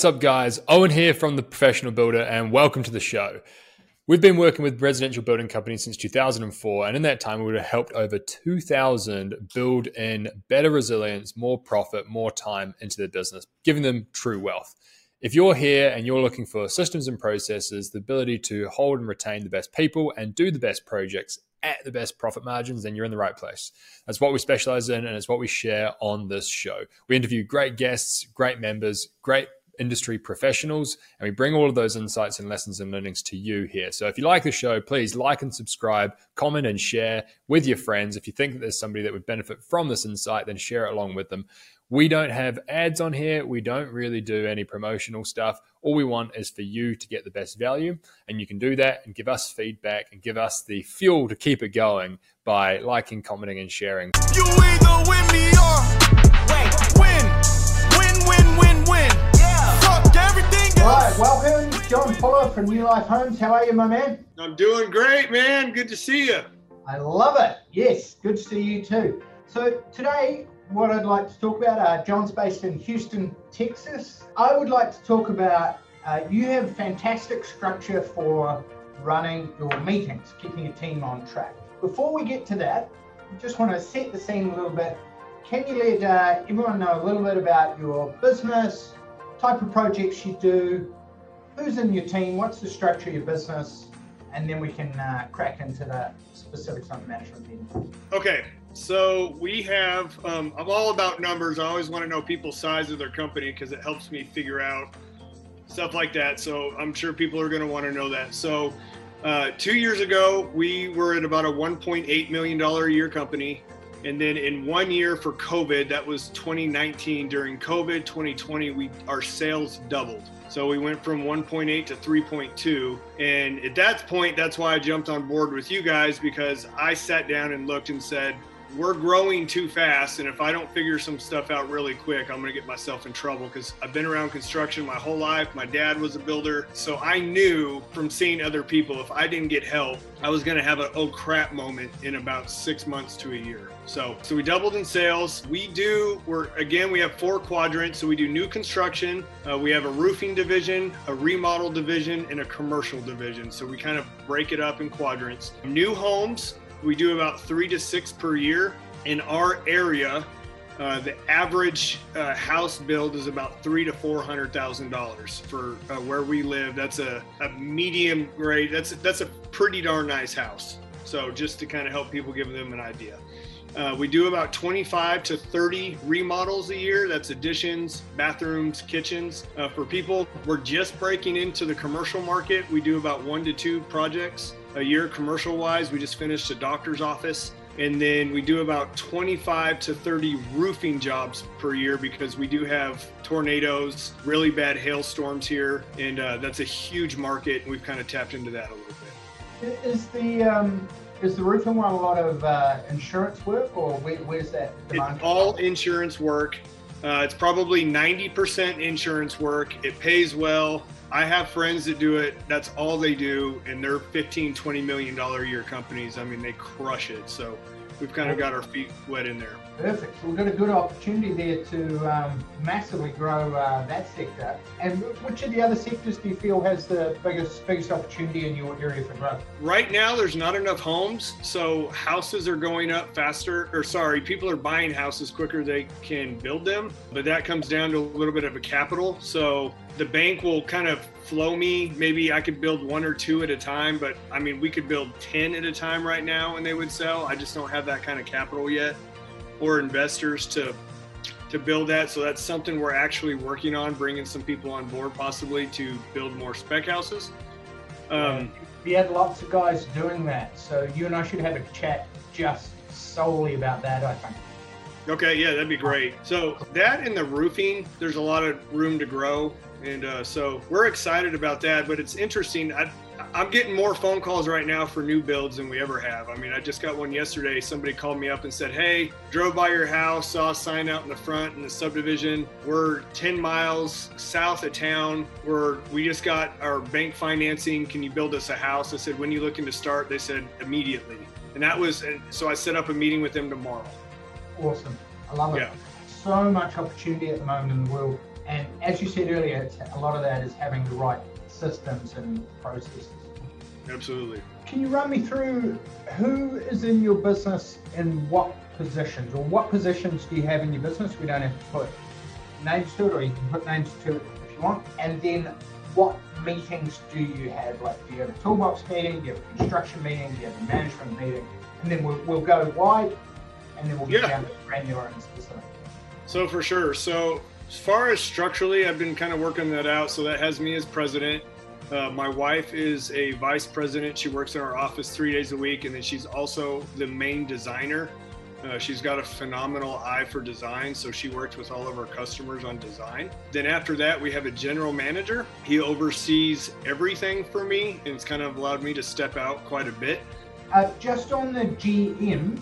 What's up, guys? Owen here from The Professional Builder, and welcome to the show. We've been working with residential building companies since 2004, and in that time, we would have helped over 2,000 build in better resilience, more profit, more time into their business, giving them true wealth. If you're here and you're looking for systems and processes, the ability to hold and retain the best people and do the best projects at the best profit margins, then you're in the right place. That's what we specialize in, and it's what we share on this show. We interview great guests, great members, great industry professionals, and we bring all of those insights and lessons and learnings to you here. So if you like the show, please like and subscribe, comment and share with your friends. If you think that there's somebody that would benefit from this insight, then share it along with them. We don't have ads on here. We don't really do any promotional stuff. All we want is for you to get the best value. And you can do that and give us feedback and give us the fuel to keep it going by liking, commenting, and sharing. John Fuller from New Life Homes. How are you, my man? I'm doing great, man. Good to see you. I love it. Yes, good to see you too. So today, what I'd like to talk about, uh, John's based in Houston, Texas. I would like to talk about uh, you have fantastic structure for running your meetings, keeping your team on track. Before we get to that, I just want to set the scene a little bit. Can you let uh, everyone know a little bit about your business, type of projects you do, who's in your team, what's the structure of your business, and then we can uh, crack into the specifics on the management team. Okay, so we have, um, I'm all about numbers. I always want to know people's size of their company because it helps me figure out stuff like that. So I'm sure people are going to want to know that. So uh, two years ago, we were at about a $1.8 million a year company. And then in one year for COVID, that was 2019. During COVID 2020, we our sales doubled. So we went from 1.8 to 3.2. And at that point, that's why I jumped on board with you guys because I sat down and looked and said, we're growing too fast and if i don't figure some stuff out really quick i'm going to get myself in trouble because i've been around construction my whole life. My dad was a builder so i knew from seeing other people if i didn't get help i was going to have an oh crap moment in about six months to a year. So so we doubled in sales. We do we're again we have four quadrants. So we do new construction uh, we have a roofing division a remodel division and a commercial division. So we kind of break it up in quadrants. New homes we do about three to six per year. In our area, uh, the average uh, house build is about three to four hundred thousand dollars for uh, where we live. That's a, a medium grade. That's that's a pretty darn nice house. So just to kind of help people, give them an idea. Uh, we do about 25 to 30 remodels a year. That's additions, bathrooms, kitchens. Uh, for people, we're just breaking into the commercial market. We do about one to two projects a year commercial wise. We just finished a doctor's office. And then we do about 25 to 30 roofing jobs per year because we do have tornadoes, really bad hailstorms here. And uh, that's a huge market. And We've kind of tapped into that a little bit. Is the um, is the roofing one a lot of uh, insurance work, or where, where's that demand? It's all insurance work. Uh, it's probably 90% insurance work. It pays well. I have friends that do it. That's all they do, and they're 15, 20 million dollar a year companies. I mean, they crush it. So we've kind of got our feet wet in there. Perfect. So we've got a good opportunity there to um, massively grow uh, that sector. And which of the other sectors do you feel has the biggest biggest opportunity in your area for growth? Right now, there's not enough homes, so houses are going up faster. Or sorry, people are buying houses quicker they can build them. But that comes down to a little bit of a capital. So the bank will kind of flow me. Maybe I could build one or two at a time, but I mean, we could build 10 at a time right now and they would sell. I just don't have that kind of capital yet or investors to to build that. So that's something we're actually working on, bringing some people on board possibly to build more spec houses. Um, we had lots of guys doing that, so you and I should have a chat just solely about that. I think. Okay, yeah, that'd be great. So that and the roofing, there's a lot of room to grow, and uh, so we're excited about that. But it's interesting. I, I'm getting more phone calls right now for new builds than we ever have. I mean, I just got one yesterday. Somebody called me up and said, Hey, drove by your house, saw a sign out in the front in the subdivision. We're 10 miles south of town. We're, we just got our bank financing. Can you build us a house? I said, When are you looking to start? They said, Immediately. And that was, and so I set up a meeting with them tomorrow. Awesome. I love it. Yeah. So much opportunity at the moment in the world And as you said earlier, a lot of that is having the right systems and processes. Absolutely. Can you run me through who is in your business in what positions, or what positions do you have in your business? We don't have to put names to it, or you can put names to it if you want. And then what meetings do you have? Like, do you have a toolbox meeting? Do you have a construction meeting? Do you have a management meeting? And then we'll, we'll go wide, and then we'll get yeah. down to granular and specific. So for sure. So as far as structurally, I've been kind of working that out. So that has me as president. Uh, my wife is a vice president. She works in our office three days a week, and then she's also the main designer. Uh, she's got a phenomenal eye for design, so she works with all of our customers on design. Then after that, we have a general manager. He oversees everything for me, and it's kind of allowed me to step out quite a bit. Uh, just on the GM,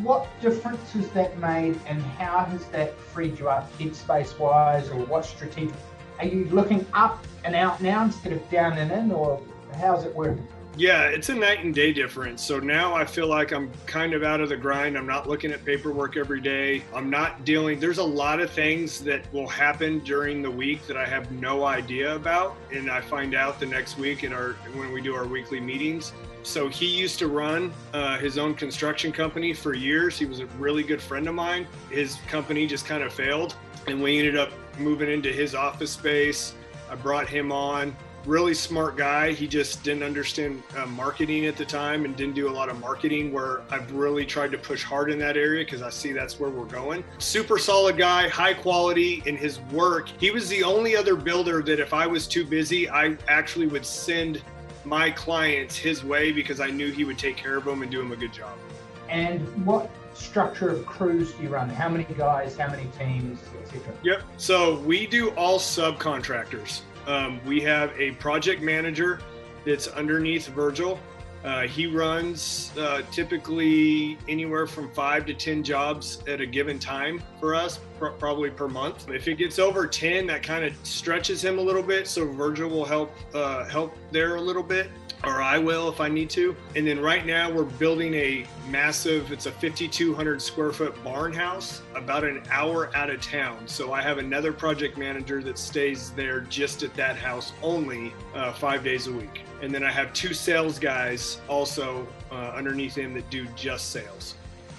what difference has that made, and how has that freed you up headspace wise, or what strategic? Are you looking up and out now instead of down and in, or how's it working? Yeah, it's a night and day difference. So now I feel like I'm kind of out of the grind. I'm not looking at paperwork every day. I'm not dealing. There's a lot of things that will happen during the week that I have no idea about, and I find out the next week in our when we do our weekly meetings. So he used to run uh, his own construction company for years. He was a really good friend of mine. His company just kind of failed, and we ended up moving into his office space. I brought him on really smart guy. He just didn't understand uh, marketing at the time and didn't do a lot of marketing. Where I've really tried to push hard in that area because I see that's where we're going. Super solid guy, high quality in his work. He was the only other builder that if I was too busy, I actually would send my clients his way because I knew he would take care of them and do them a good job. And what structure of crews do you run? How many guys? How many teams, etc.? Yep. So we do all subcontractors. Um, we have a project manager that's underneath Virgil. Uh, he runs uh, typically anywhere from five to 10 jobs at a given time for us, pr- probably per month. If it gets over 10, that kind of stretches him a little bit. So Virgil will help uh, help there a little bit or I will if I need to. And then right now we're building a massive, it's a 5,200 square foot barn house about an hour out of town. So I have another project manager that stays there just at that house only uh, five days a week. And then I have two sales guys also uh, underneath him that do just sales.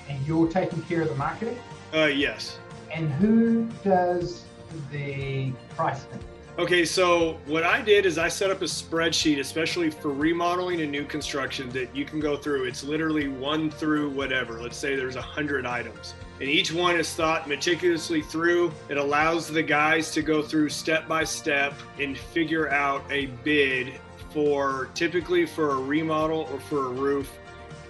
And you're taking care of the marketing? Uh, yes. And who does the pricing? Okay, so what I did is I set up a spreadsheet, especially for remodeling and new construction, that you can go through. It's literally one through whatever. Let's say there's a hundred items, and each one is thought meticulously through. It allows the guys to go through step by step and figure out a bid for typically for a remodel or for a roof.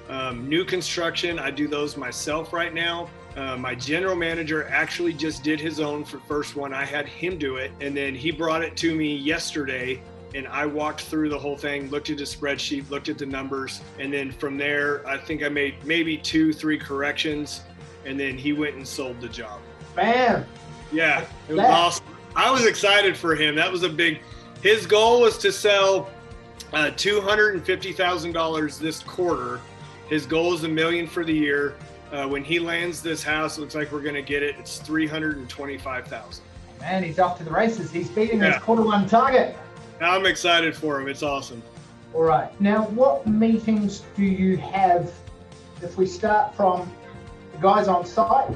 Um, new construction, I do those myself right now. Uh, my general manager actually just did his own for first one. I had him do it, and then he brought it to me yesterday, and I walked through the whole thing, looked at the spreadsheet, looked at the numbers, and then from there, I think I made maybe two, three corrections, and then he went and sold the job. Bam! Yeah, it was awesome. I was excited for him. That was a big. His goal was to sell uh, two hundred and fifty thousand dollars this quarter. His goal is a million for the year uh, when he lands this house, looks like we're going to get it. It's three hundred and twenty-five thousand. Man, he's off to the races. He's beating yeah. his quarter one target. I'm excited for him. It's awesome. All right. Now, what meetings do you have? If we start from the guys on site,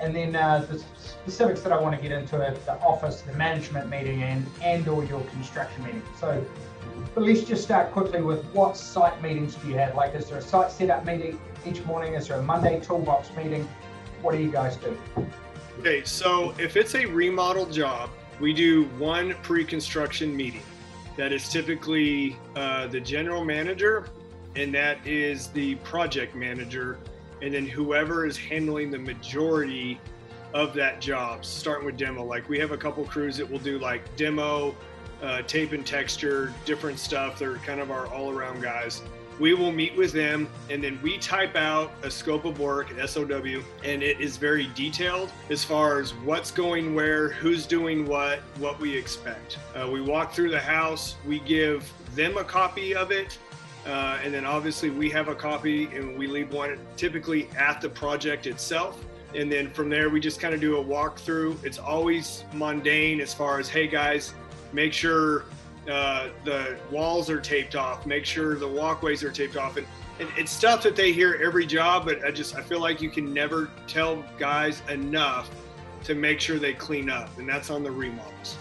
and then uh, the specifics that I want to get into are the office, the management meeting, and and or your construction meeting. So, but let's just start quickly with what site meetings do you have? Like, is there a site setup meeting? each morning? Is there a Monday toolbox meeting? What do you guys do? Okay, so if it's a remodel job, we do one pre construction meeting. That is typically uh, the general manager, and that is the project manager, and then whoever is handling the majority of that job, starting with demo. Like we have a couple crews that will do like demo, uh, tape and texture, different stuff. They're kind of our all around guys we will meet with them and then we type out a scope of work SOW and it is very detailed as far as what's going where, who's doing what, what we expect. Uh, we walk through the house, we give them a copy of it. Uh, and then obviously we have a copy and we leave one typically at the project itself. And then from there, we just kind of do a walkthrough. It's always mundane as far as, hey guys, make sure uh, the walls are taped off, make sure the walkways are taped off. And, and it's stuff that they hear every job, but I just, I feel like you can never tell guys enough to make sure they clean up. And that's on the remodels.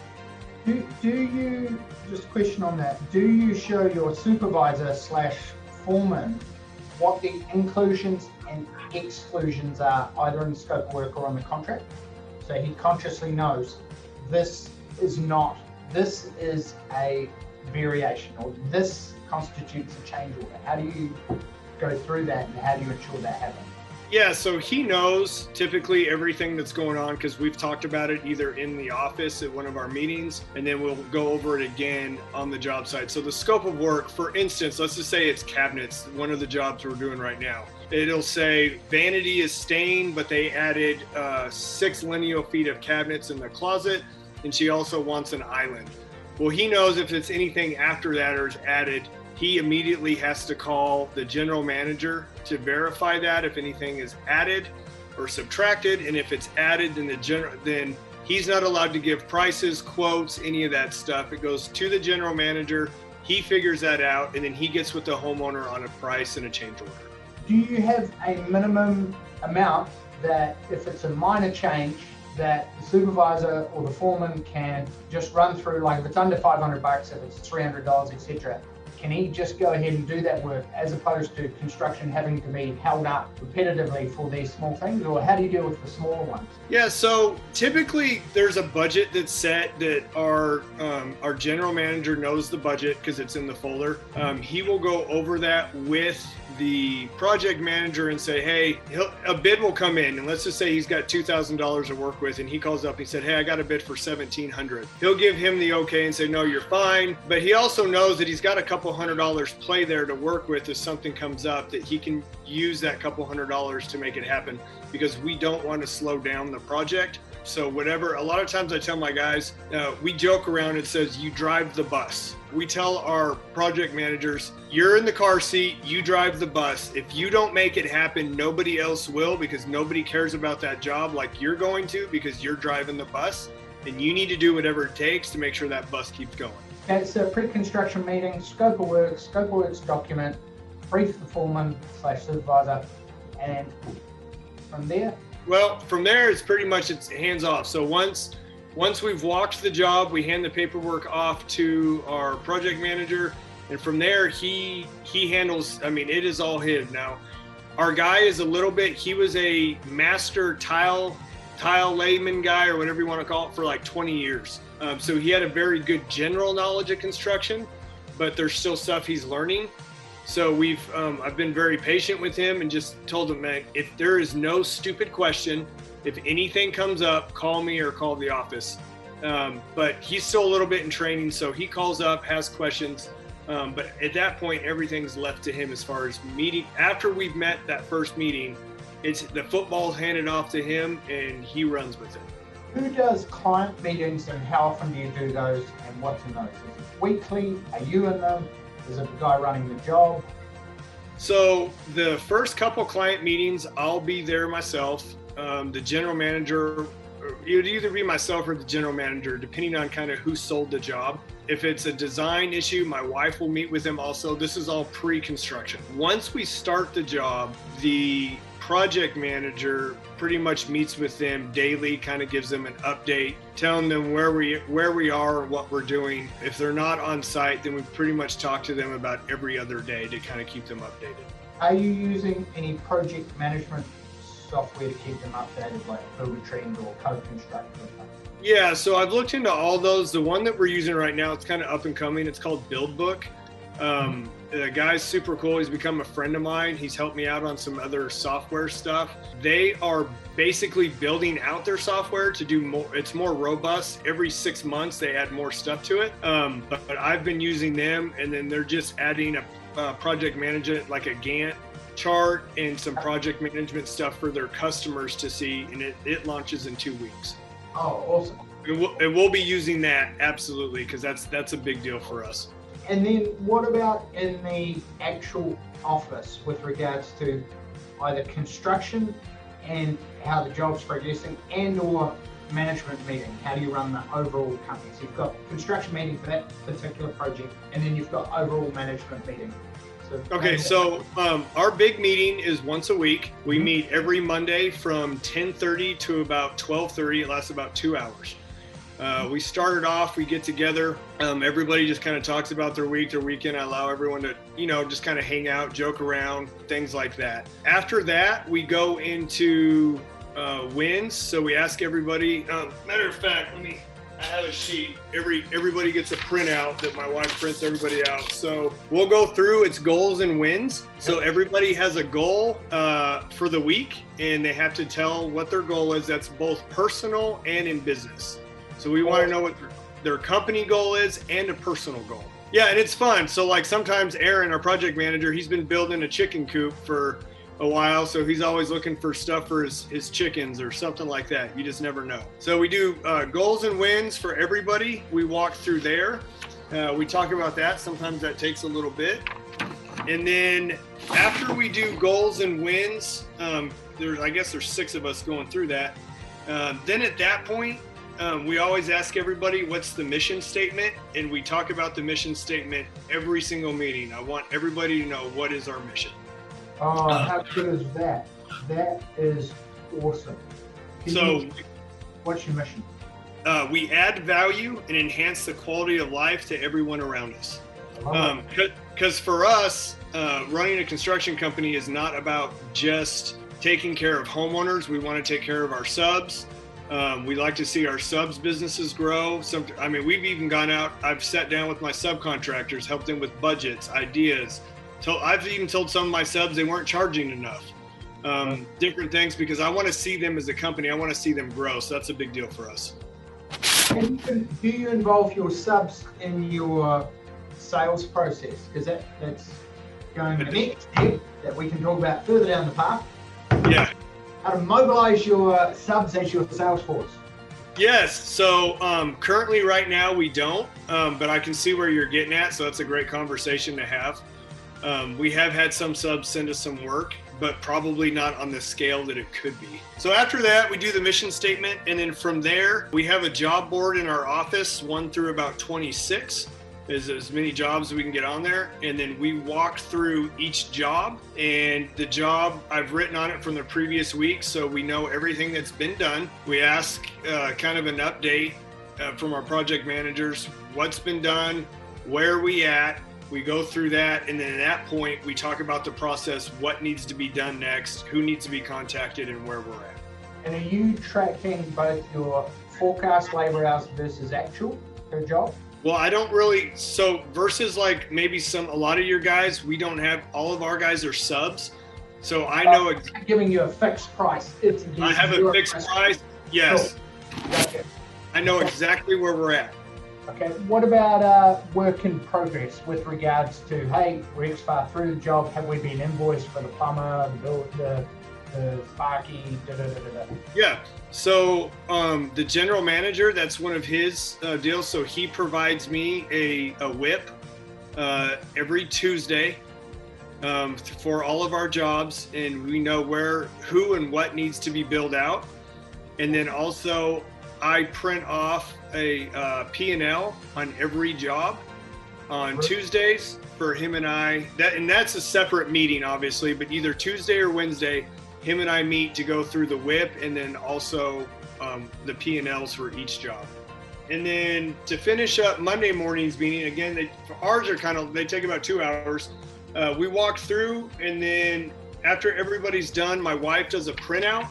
Do, do you, just question on that, do you show your supervisor slash foreman what the inclusions and exclusions are either in the scope of work or on the contract? So he consciously knows this is not, this is a variation or this constitutes a change order. How do you go through that and how do you ensure that happens? Yeah, so he knows typically everything that's going on because we've talked about it either in the office at one of our meetings, and then we'll go over it again on the job site. So, the scope of work, for instance, let's just say it's cabinets, one of the jobs we're doing right now. It'll say vanity is stained, but they added uh, six lineal feet of cabinets in the closet, and she also wants an island. Well, he knows if it's anything after that or is added, he immediately has to call the general manager to verify that if anything is added or subtracted. And if it's added then the general then he's not allowed to give prices quotes any of that stuff. It goes to the general manager. He figures that out and then he gets with the homeowner on a price and a change order. Do you have a minimum amount that if it's a minor change that the supervisor or the foreman can just run through like if it's under 500 bucks if it's 300 dollars etc can he just go ahead and do that work as opposed to construction having to be held up repetitively for these small things? Or how do you deal with the smaller ones? Yeah, so typically there's a budget that's set that our um, our general manager knows the budget because it's in the folder. Um, he will go over that with the project manager and say, hey, a bid will come in, and let's just say he's got two thousand dollars to work with, and he calls up and he said, hey, I got a bid for seventeen hundred. He'll give him the okay and say, no, you're fine. But he also knows that he's got a couple hundred dollars play there to work with if something comes up that he can use that couple hundred dollars to make it happen because we don't want to slow down the project. So whatever, a lot of times I tell my guys, uh, we joke around. It says you drive the bus. We tell our project managers, you're in the car seat, you drive the bus. If you don't make it happen, nobody else will because nobody cares about that job like you're going to because you're driving the bus. And you need to do whatever it takes to make sure that bus keeps going. Okay, a pre-construction meeting, scope of work, scope of works document, brief the foreman slash supervisor, and from there well, from there, it's pretty much it's hands off. So once once we've walked the job, we hand the paperwork off to our project manager, and from there he he handles. I mean, it is all his now. Our guy is a little bit. He was a master tile tile layman guy or whatever you want to call it for like 20 years. Um, so he had a very good general knowledge of construction, but there's still stuff he's learning. So we've um, I've been very patient with him and just told him, man, if there is no stupid question, if anything comes up, call me or call the office. Um, but he's still a little bit in training, so he calls up, has questions. Um, but at that point, everything's left to him as far as meeting. After we've met that first meeting, it's the football's handed off to him, and he runs with it. Who does client meetings, and how often do you do those, and what's in those? Is it weekly? Are you in them? Is it the guy running the job? So the first couple client meetings, I'll be there myself. Um, the general manager, it would either be myself or the general manager, depending on kind of who sold the job. If it's a design issue, my wife will meet with them also. This is all pre-construction. Once we start the job, the project manager pretty much meets with them daily, kind of gives them an update, telling them where we where we are, what we're doing. If they're not on site, then we pretty much talk to them about every other day to kind of keep them updated. Are you using any project management software to keep them updated, like Buildertrend or CoConstruct? Yeah, so I've looked into all those. The one that we're using right now, it's kind of up and coming. It's called BuildBook. Um, the guy's super cool. He's become a friend of mine. He's helped me out on some other software stuff. They are basically building out their software to do more. It's more robust. Every six months, they add more stuff to it. Um, but, but, I've been using them, and then they're just adding a uh, project management like a Gantt chart and some project management stuff for their customers to see. And it, it launches in two weeks. Oh, awesome. And we'll, and we'll be using that absolutely because that's that's a big deal for us. And then what about in the actual office with regards to either construction and how the job's progressing and or management meeting. How do you run the overall company? So you've got construction meeting for that particular project, and then you've got overall management meeting. So okay, so um, our big meeting is once a week. We mm-hmm. meet every Monday from 10:30 to about 12:30. It lasts about two hours. Uh, we started off, we get together. Um, everybody just kind of talks about their week, their weekend. I allow everyone to, you know, just kind of hang out, joke around, things like that. After that, we go into uh, wins. So we ask everybody. Um, matter of fact, let me. I have a sheet. Every everybody gets a printout that my wife prints everybody out. So we'll go through its goals and wins. So everybody has a goal uh, for the week, and they have to tell what their goal is. That's both personal and in business. So we want to know what their company goal is and a personal goal. Yeah, and it's fun. So like sometimes Aaron, our project manager, he's been building a chicken coop for a while, so he's always looking for stuff for his, his chickens or something like that. You just never know. So we do uh, goals and wins for everybody. We walk through there. Uh, we talk about that. Sometimes that takes a little bit. And then after we do goals and wins, um, there's I guess there's six of us going through that. Uh, then at that point, um, we always ask everybody what's the mission statement, and we talk about the mission statement every single meeting. I want everybody to know what is our mission. Oh, uh, how good is that? That is awesome. Can so, you, what's your mission? Uh, we add value and enhance the quality of life to everyone around us. Because um, for us, uh, running a construction company is not about just taking care of homeowners. We want to take care of our subs. Um, we like to see our subs businesses grow. Some, I mean, we've even gone out. I've sat down with my subcontractors, helped them with budgets, ideas, told, I've even told some of my subs they weren't charging enough. Um, different things because I want to see them as a company. I want to see them grow. So that's a big deal for us. And do you involve your subs in your sales process? Because that, that's going to the next step that we can talk about further down the path. Yeah. How to mobilize your subs as your sales force. Yes. So um, currently, right now, we don't, um, but I can see where you're getting at. So that's a great conversation to have. Um, we have had some subs send us some work, but probably not on the scale that it could be. So after that, we do the mission statement, and then from there, we have a job board in our office, one through about 26 is as many jobs as we can get on there. And then we walk through each job and the job i've written on it from the previous week so we know everything that's been done. We ask uh, kind of an update uh, from our project managers what's been done where we at? We go through that and then at that point we talk about the process what needs to be done next who needs to be contacted and where we're at. And are you tracking both your forecast labor hours versus actual per job well i don't really so versus like maybe some a lot of your guys we don't have all of our guys are subs. So i know uh, giving you a fixed price. It's i have a fixed price, price. yes. Gotcha. i know exactly where we're at. Okay, what about uh, work in progress with regards to, hey, we're X far through the job, have we been invoiced for the plumber, the the, the sparky, da, da, da, Yeah, so um, the general manager, that's one of his uh, deals. So he provides me a, a whip uh, every Tuesday um, for all of our jobs, and we know where, who, and what needs to be built out. And then also, I print off a uh, P&L on every job on Tuesdays for him and I. That and that's a separate meeting, obviously, but either Tuesday or Wednesday, him and I meet to go through the whip and then also um, the P&Ls for each job. And then to finish up Monday morning's meeting, again, they, ours are kind of they take about two hours. Uh, we walk through, and then after everybody's done, my wife does a printout.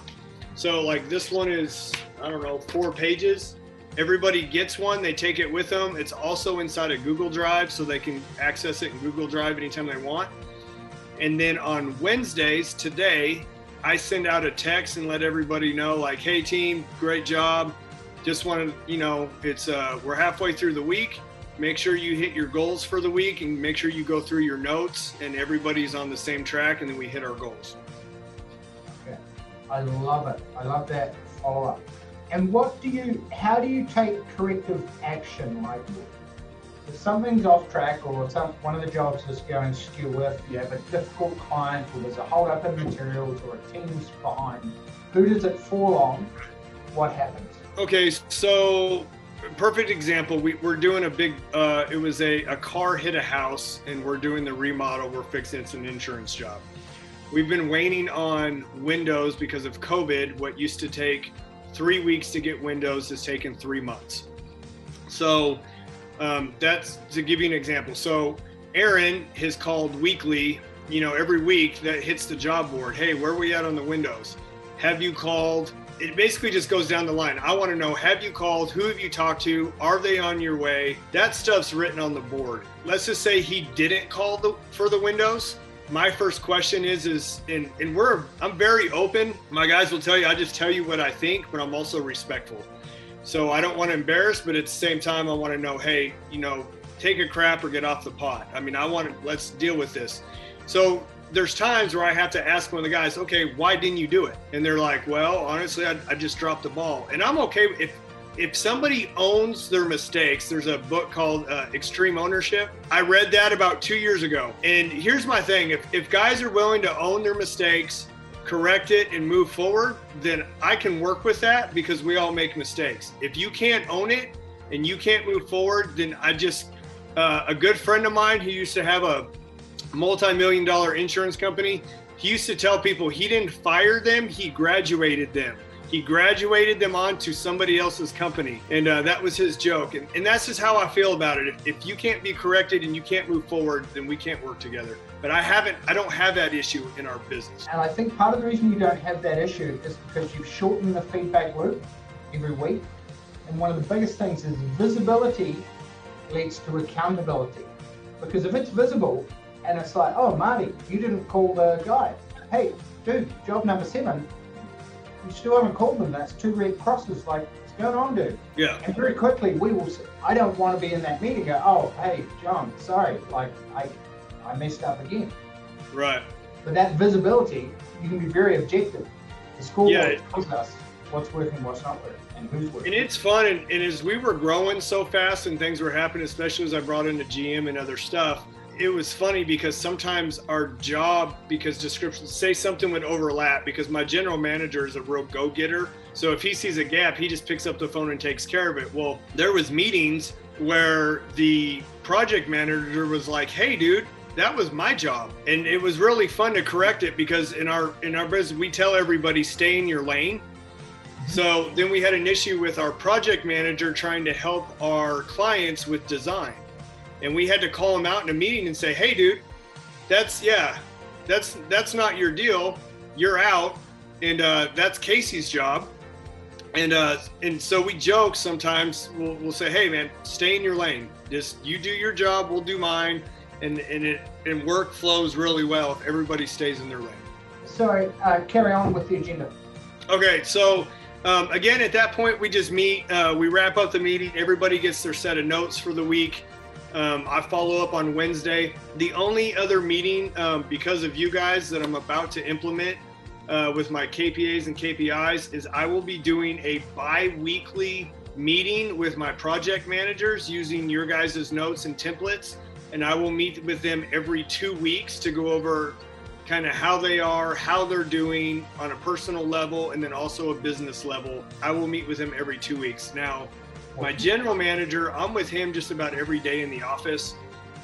So like this one is I don't know four pages Everybody gets one, they take it with them. It's also inside a Google Drive, so they can access it in Google Drive anytime they want. And then on Wednesdays, today, I send out a text and let everybody know, like, hey, team, great job. Just want to, you know, it's, uh, we're halfway through the week. Make sure you hit your goals for the week and make sure you go through your notes and everybody's on the same track and then we hit our goals. Okay. I love it. I love that follow up. And what do you, how do you take corrective action? Like, if something's off track or some one of the jobs is going skew if you have a difficult client or there's a hold up in materials or a team's behind, Who does it fall on? What happens? Okay, so perfect example. We, we're doing a big. Uh, it was a a car hit a house, and we're doing the remodel. We're fixing it's an insurance job. We've been waiting on windows because of COVID. What used to take three weeks to get windows has taken three months. So um, that's to give you an example. So Aaron has called weekly, you know, every week that hits the job board. Hey, where are we at on the windows? Have you called? It basically just goes down the line. I want to know have you called? Who have you talked to? Are they on your way? That stuff's written on the board. Let's just say he didn't call the, for the windows my first question is is and and we're I'm very open. My guys will tell you I just tell you what I think, but I'm also respectful. So I don't want to embarrass, but at the same time I want to know, hey, you know, take a crap or get off the pot. I mean, I want to let's deal with this. So there's times where I have to ask one of the guys, okay, why didn't you do it? And they're like, well, honestly, I, I just dropped the ball. And I'm okay if if somebody owns their mistakes, there's a book called uh, Extreme Ownership. I read that about two years ago. And here's my thing if, if guys are willing to own their mistakes, correct it, and move forward, then I can work with that because we all make mistakes. If you can't own it and you can't move forward, then I just, uh, a good friend of mine who used to have a multi million dollar insurance company, he used to tell people he didn't fire them, he graduated them he graduated them on to somebody else's company. And uh, that was his joke. And, and that's just how i feel about it. If, if you can't be corrected and you can't move forward then we can't work together. But i haven't i don't have that issue in our business. And i think part of the reason you don't have that issue is because you've shortened the feedback loop every week. And one of the biggest things is visibility leads to accountability. Because if it's visible and it's like oh marty you didn't call the guy. Hey dude job number seven you still haven't called them. That's two red crosses. Like, what's going on, dude? Yeah. And very quickly, we will. I don't want to be in that meeting. Go, oh, hey, John, sorry, like I, I messed up again. Right. But that visibility, you can be very objective. The school yeah, tells us what's working, what's not working. And, who's working. and it's fun, and, and as we were growing so fast and things were happening, especially as I brought into GM and other stuff, it was funny because sometimes our job, because descriptions say something would overlap, because my general manager is a real go-getter. So if he sees a gap, he just picks up the phone and takes care of it. Well, there was meetings where the project manager was like, "Hey, dude, that was my job," and it was really fun to correct it because in our in our business we tell everybody stay in your lane. Mm-hmm. So then we had an issue with our project manager trying to help our clients with design and we had to call him out in a meeting and say, "Hey, dude, that's yeah, that's that's not your deal. You're out, and uh, that's Casey's job." And uh, and so we joke sometimes. We'll, we'll say, "Hey, man, stay in your lane. Just you do your job, we'll do mine." And and it and work flows really well if everybody stays in their lane. Sorry, uh, carry on with the agenda. Okay, so. Um, again, at that point, we just meet. Uh, we wrap up the meeting. Everybody gets their set of notes for the week. Um, I follow up on Wednesday. The only other meeting, um, because of you guys, that I'm about to implement uh, with my KPAs and KPIs is I will be doing a bi weekly meeting with my project managers using your guys' notes and templates. And I will meet with them every two weeks to go over kind of how they are, how they're doing on a personal level, and then also a business level. I will meet with them every two weeks. Now, my general manager, I'm with him just about every day in the office.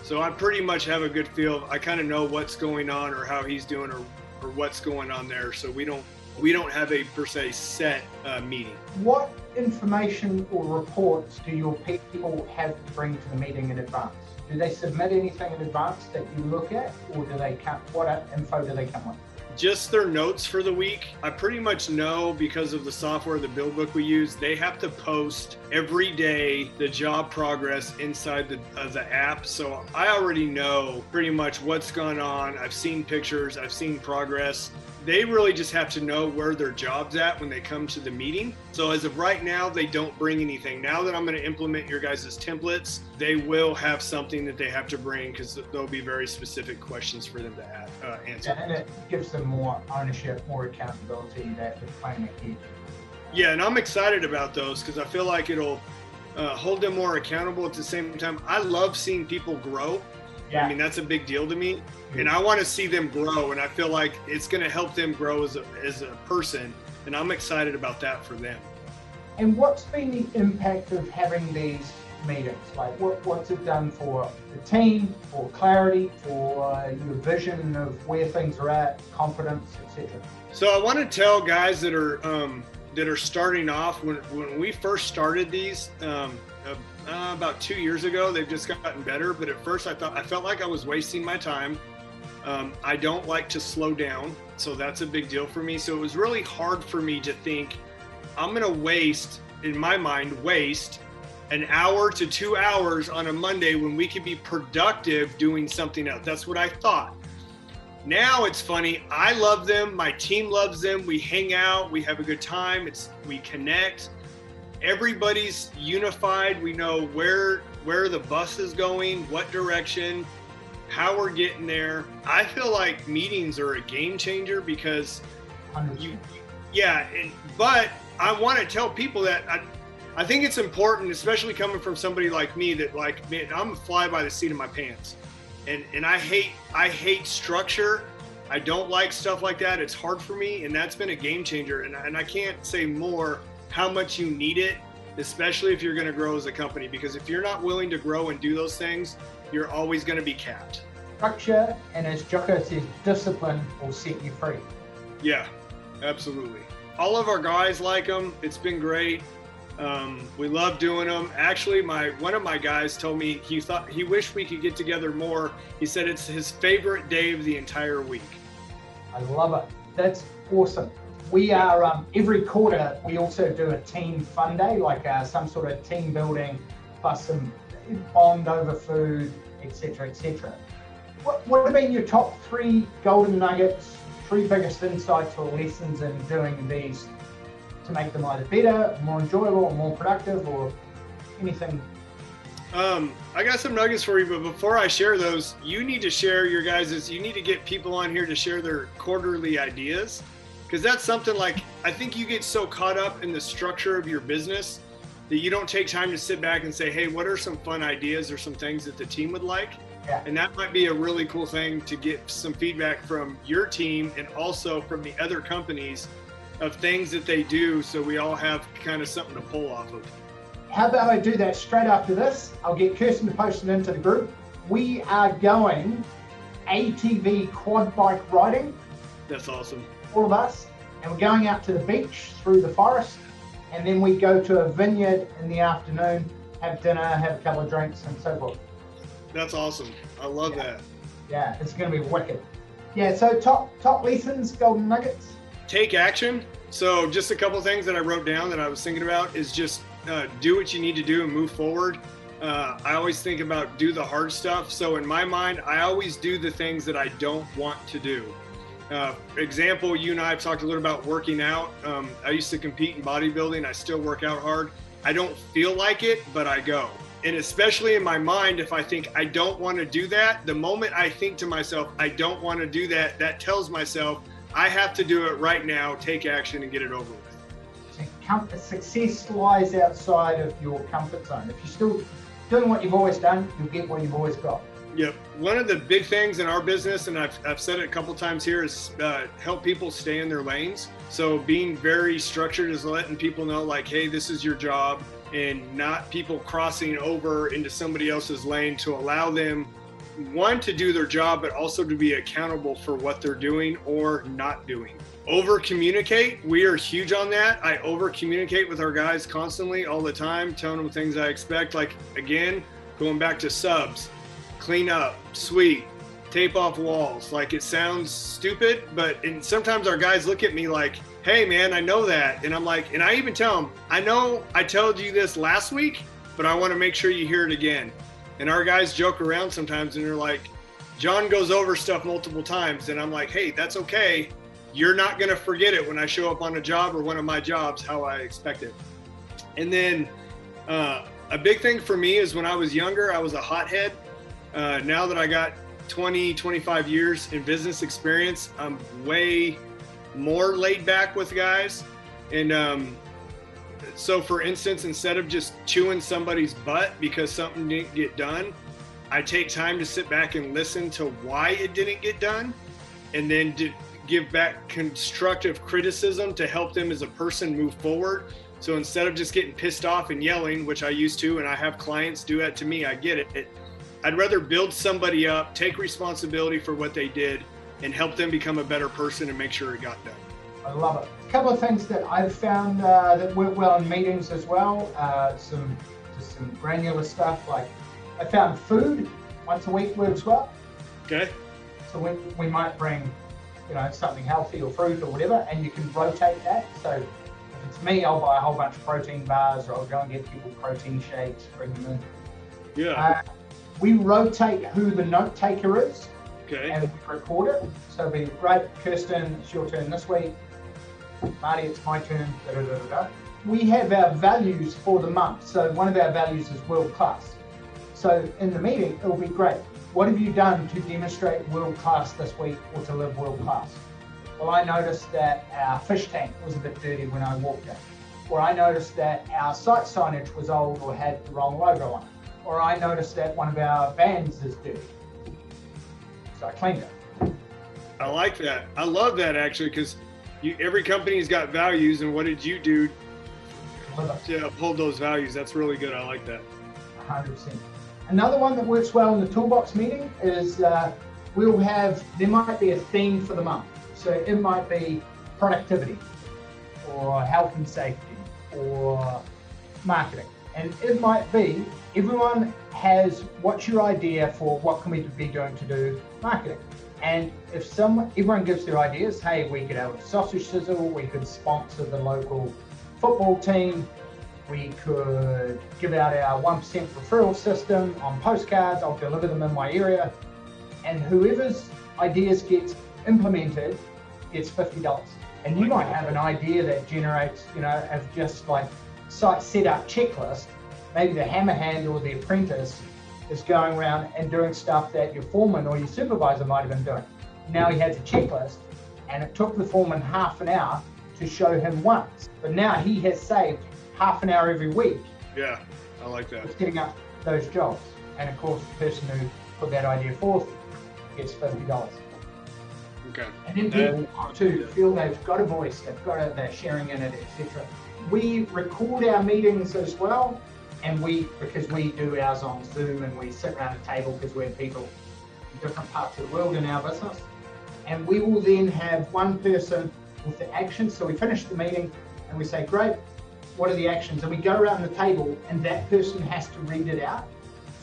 So I pretty much have a good feel. I kind of know what's going on or how he's doing or, or what's going on there. So we don't we don't have a per se set uh, meeting. What information or reports do your people have to bring to the meeting in advance? Do they submit anything in advance that you look at, or do they come? What info do they come with? Just their notes for the week. I pretty much know because of the software, the BuildBook we use, they have to post every day the job progress inside the, the app. So I already know pretty much what's going on. I've seen pictures, I've seen progress they really just have to know where their job's at when they come to the meeting. So as of right now, they don't bring anything. Now that I'm going to implement your guys' templates, they will have something that they have to bring because there'll be very specific questions for them to add, uh, answer. And it gives them more ownership, more accountability that they're playing ahead. Yeah, and I'm excited about those because I feel like it'll uh, hold them more accountable at the same time. I love seeing people grow yeah. I mean, that's a big deal to me. And I want to see them grow. And I feel like it's going to help them grow as a, as a person and I'm excited about that for them. And what's been the impact of having these meetings? Like, what, what's it done for the team, for clarity, for uh, your vision of where things are at, confidence, etc.? So I want to tell guys that are um, that are starting off when when we first started these. Um, uh, about two years ago, they've just gotten better. But at first, I thought I felt like I was wasting my time. Um, I don't like to slow down, so that's a big deal for me. So it was really hard for me to think I'm going to waste, in my mind, waste an hour to two hours on a Monday when we could be productive doing something else. That's what I thought. Now it's funny. I love them. My team loves them. We hang out. We have a good time. It's we connect. Everybody's unified. We know where where the bus is going, what direction, how we're getting there. I feel like meetings are a game changer because you, yeah. And, but I want to tell people that I, I think it's important, especially coming from somebody like me that like, man, I'm a fly by the seat of my pants. And, and I hate, I hate structure. I don't like stuff like that. It's hard for me. And that's been a game changer. And, and I can't say more how much you need it, especially if you're going to grow as a company, because if you're not willing to grow and do those things, you're always going to be capped. Structure and as Jocko says, discipline will set you free. Yeah, absolutely. All of our guys like them. It's been great. Um, we love doing them. Actually, my one of my guys told me he thought he wished we could get together more. He said it's his favorite day of the entire week. I love it. That's awesome. We are um, every quarter. We also do a team fun day, like uh, some sort of team building, plus some bond over food, etc., etc. What, what have been your top three golden nuggets, three biggest insights or lessons in doing these to make them either better, more enjoyable, or more productive, or anything? Um, I got some nuggets for you, but before I share those, you need to share your guys' you need to get people on here to share their quarterly ideas. Because that's something like I think you get so caught up in the structure of your business that you don't take time to sit back and say, hey, what are some fun ideas or some things that the team would like? Yeah. And that might be a really cool thing to get some feedback from your team and also from the other companies of things that they do so we all have kind of something to pull off of. How about I do that straight after this? I'll get Kirsten to post it into the group. We are going ATV quad bike riding. That's awesome. All of us. And we're going out to the beach through the forest. And then we go to a vineyard in the afternoon, have dinner, have a couple of drinks, and so forth. That's awesome. I love yeah. that. Yeah, it's going to be wicked. Yeah, so top top lessons, golden nuggets take action. So, just a couple things that I wrote down that I was thinking about is just uh, do what you need to do and move forward. Uh, I always think about do the hard stuff. So, in my mind, I always do the things that I don't want to do. Uh, example, you and I have talked a little about working out. Um, I used to compete in bodybuilding. I still work out hard. I don't feel like it, but I go. And especially in my mind, if I think I don't want to do that, the moment I think to myself, I don't want to do that, that tells myself I have to do it right now, take action, and get it over with. Success lies outside of your comfort zone. If you're still doing what you've always done, you'll get what you've always got. Yep. One of the big things in our business, and I've, I've said it a couple times here, is uh, help people stay in their lanes. So being very structured is letting people know, like, hey, this is your job, and not people crossing over into somebody else's lane to allow them one to do their job, but also to be accountable for what they're doing or not doing. Over communicate. We are huge on that. I over communicate with our guys constantly, all the time, telling them things I expect. Like, again, going back to subs, clean up, sweep, tape off walls. Like, it sounds stupid, but and sometimes our guys look at me like, hey, man, I know that. And I'm like, and I even tell them, I know I told you this last week, but I want to make sure you hear it again. And our guys joke around sometimes and they're like, John goes over stuff multiple times. And I'm like, hey, that's okay. You're not to forget it when I show up on a job or one of my jobs how I expect it. And then uh, a big thing for me is when I was younger, I was a hothead. Uh, now that I got 20, 25 years in business experience, I'm way more laid back with guys. And um, so for instance instead of just chewing somebody's butt because something didn't get done i take time to sit back and listen to why it didn't get done and then give back constructive criticism to help them as a person move forward. So instead of just getting pissed off and yelling, which I used to, and I have clients do that to me, I get it. I'd rather build somebody up, take responsibility for what they did, and help them become a better person and make sure it got done. I love it. A couple of things that I've found uh, that work well in meetings as well. Uh, some just some granular stuff like I found food once a week works well. Okay. So we, we might bring, you know, something healthy or fruit or whatever, and you can rotate that. So if it's me, I'll buy a whole bunch of protein bars, or I'll go and get people protein shakes, bring them in. Yeah. Uh, we rotate who the note taker is. Okay. And record it. So it'll be great, Kirsten, it's your turn this week. Marty, it's my turn. Da, da, da. We have our values for the month. So one of our values is world class. So in the meeting, it will be great. What have you done to demonstrate world class this week or to live world class? Well, I noticed that our fish tank was a bit dirty when I walked in. Or I noticed that our site signage was old or had the wrong logo on it. Or I noticed that one of our vans is dirty. So I cleaned it. I like that. I love that actually because every company's got values, and what did you do to uphold those values? That's really good. I like that. 100%. Another one that works well in the toolbox meeting is uh, we'll have, there might be a theme for the month. So it might be productivity or health and safety or marketing. And it might be everyone has what's your idea for what can we be doing to do marketing. And if someone, everyone gives their ideas, hey, we could have a sausage sizzle, we could sponsor the local football team, we could give out our 1% referral system on postcards, I'll deliver them in my area. And whoever's ideas gets implemented gets $50. And you might have an idea that generates, you know, of just like site setup checklist. Maybe the hammerhand or the apprentice is going around and doing stuff that your foreman or your supervisor might have been doing. Now he has a checklist, and it took the foreman half an hour to show him once. But now he has saved half an hour every week. Yeah, I like that. With getting up those jobs. And of course, the person who put that idea forth gets $50. Okay. And then people uh, to feel they've got a voice, they've got a, they're sharing in it, etc. We record our meetings as well, and we because we do ours on Zoom and we sit around a table because we're people in different parts of the world in our business, and we will then have one person with the action. So we finish the meeting and we say, "Great, what are the actions?" And we go around the table, and that person has to read it out.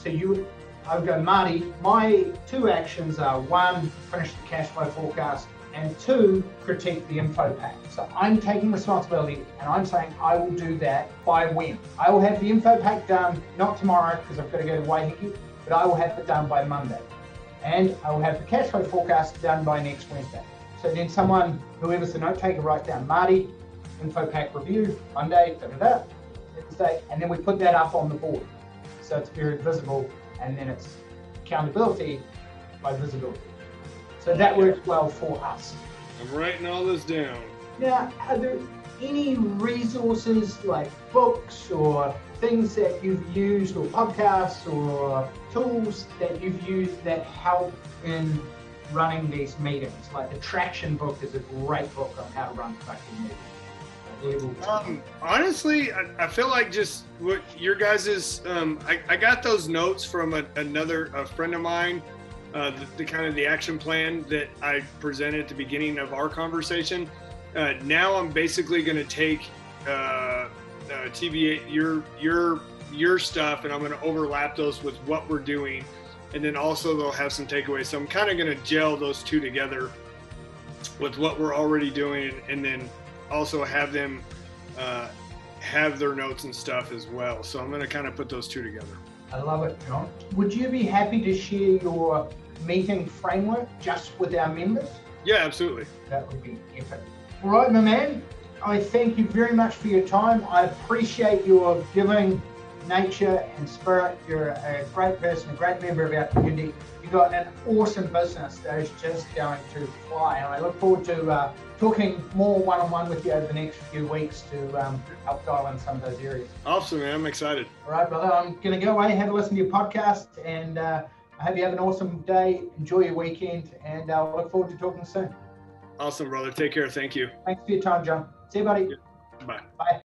So you, I would go, Marty. My two actions are one, finish the cash flow forecast, and two, critique the info pack. So I'm taking responsibility and I'm saying I will do that by when. I will have the info pack done, not tomorrow because I've got to go to Waiheke, but I will have it done by Monday. And I will have the cash flow forecast done by next Wednesday. So then someone, whoever's the note taker, write down Marty, info pack review, Monday, da da da, Wednesday, and then we put that up on the board. So it's very visible and then it's accountability by visibility. So that works well for us. I'm writing all this down. Now, are there any resources like books or things that you've used or podcasts or tools that you've used that help in running these meetings? Like the Traction book is a great book on how to run productive meetings. Um, honestly, I, I, feel like just what your guys's. Um, I, I got those notes from a, another a friend of mine uh, the, the, kind of the action plan that I presented at the beginning of our conversation. Uh, now I'm basically going to take uh, uh TVA your your your stuff and I'm going to overlap those with what we're doing, and then also they'll have some takeaways. So I'm kind of going to gel those two together with what we're already doing, and then also have them uh, have their notes and stuff as well. So I'm going to kind of put those two together. I love it, John. Would you be happy to share your meeting framework just with our members? Yeah, absolutely. That would be epic. All right, my man. I thank you very much for your time. I appreciate your giving nature and spirit. You're a great person, a great member of our community. You've got an awesome business that is just going to fly. And I look forward to uh, talking more one on one with you over the next few weeks to um, help dial in some of those areas. Awesome, man. I'm excited. All right, brother. I'm going to go away, have a listen to your podcast, and uh, I hope you have an awesome day. Enjoy your weekend, and I uh, look forward to talking soon. Awesome, brother. Take care. Thank you. Thanks for your time, John. See you, buddy. Bye. Bye.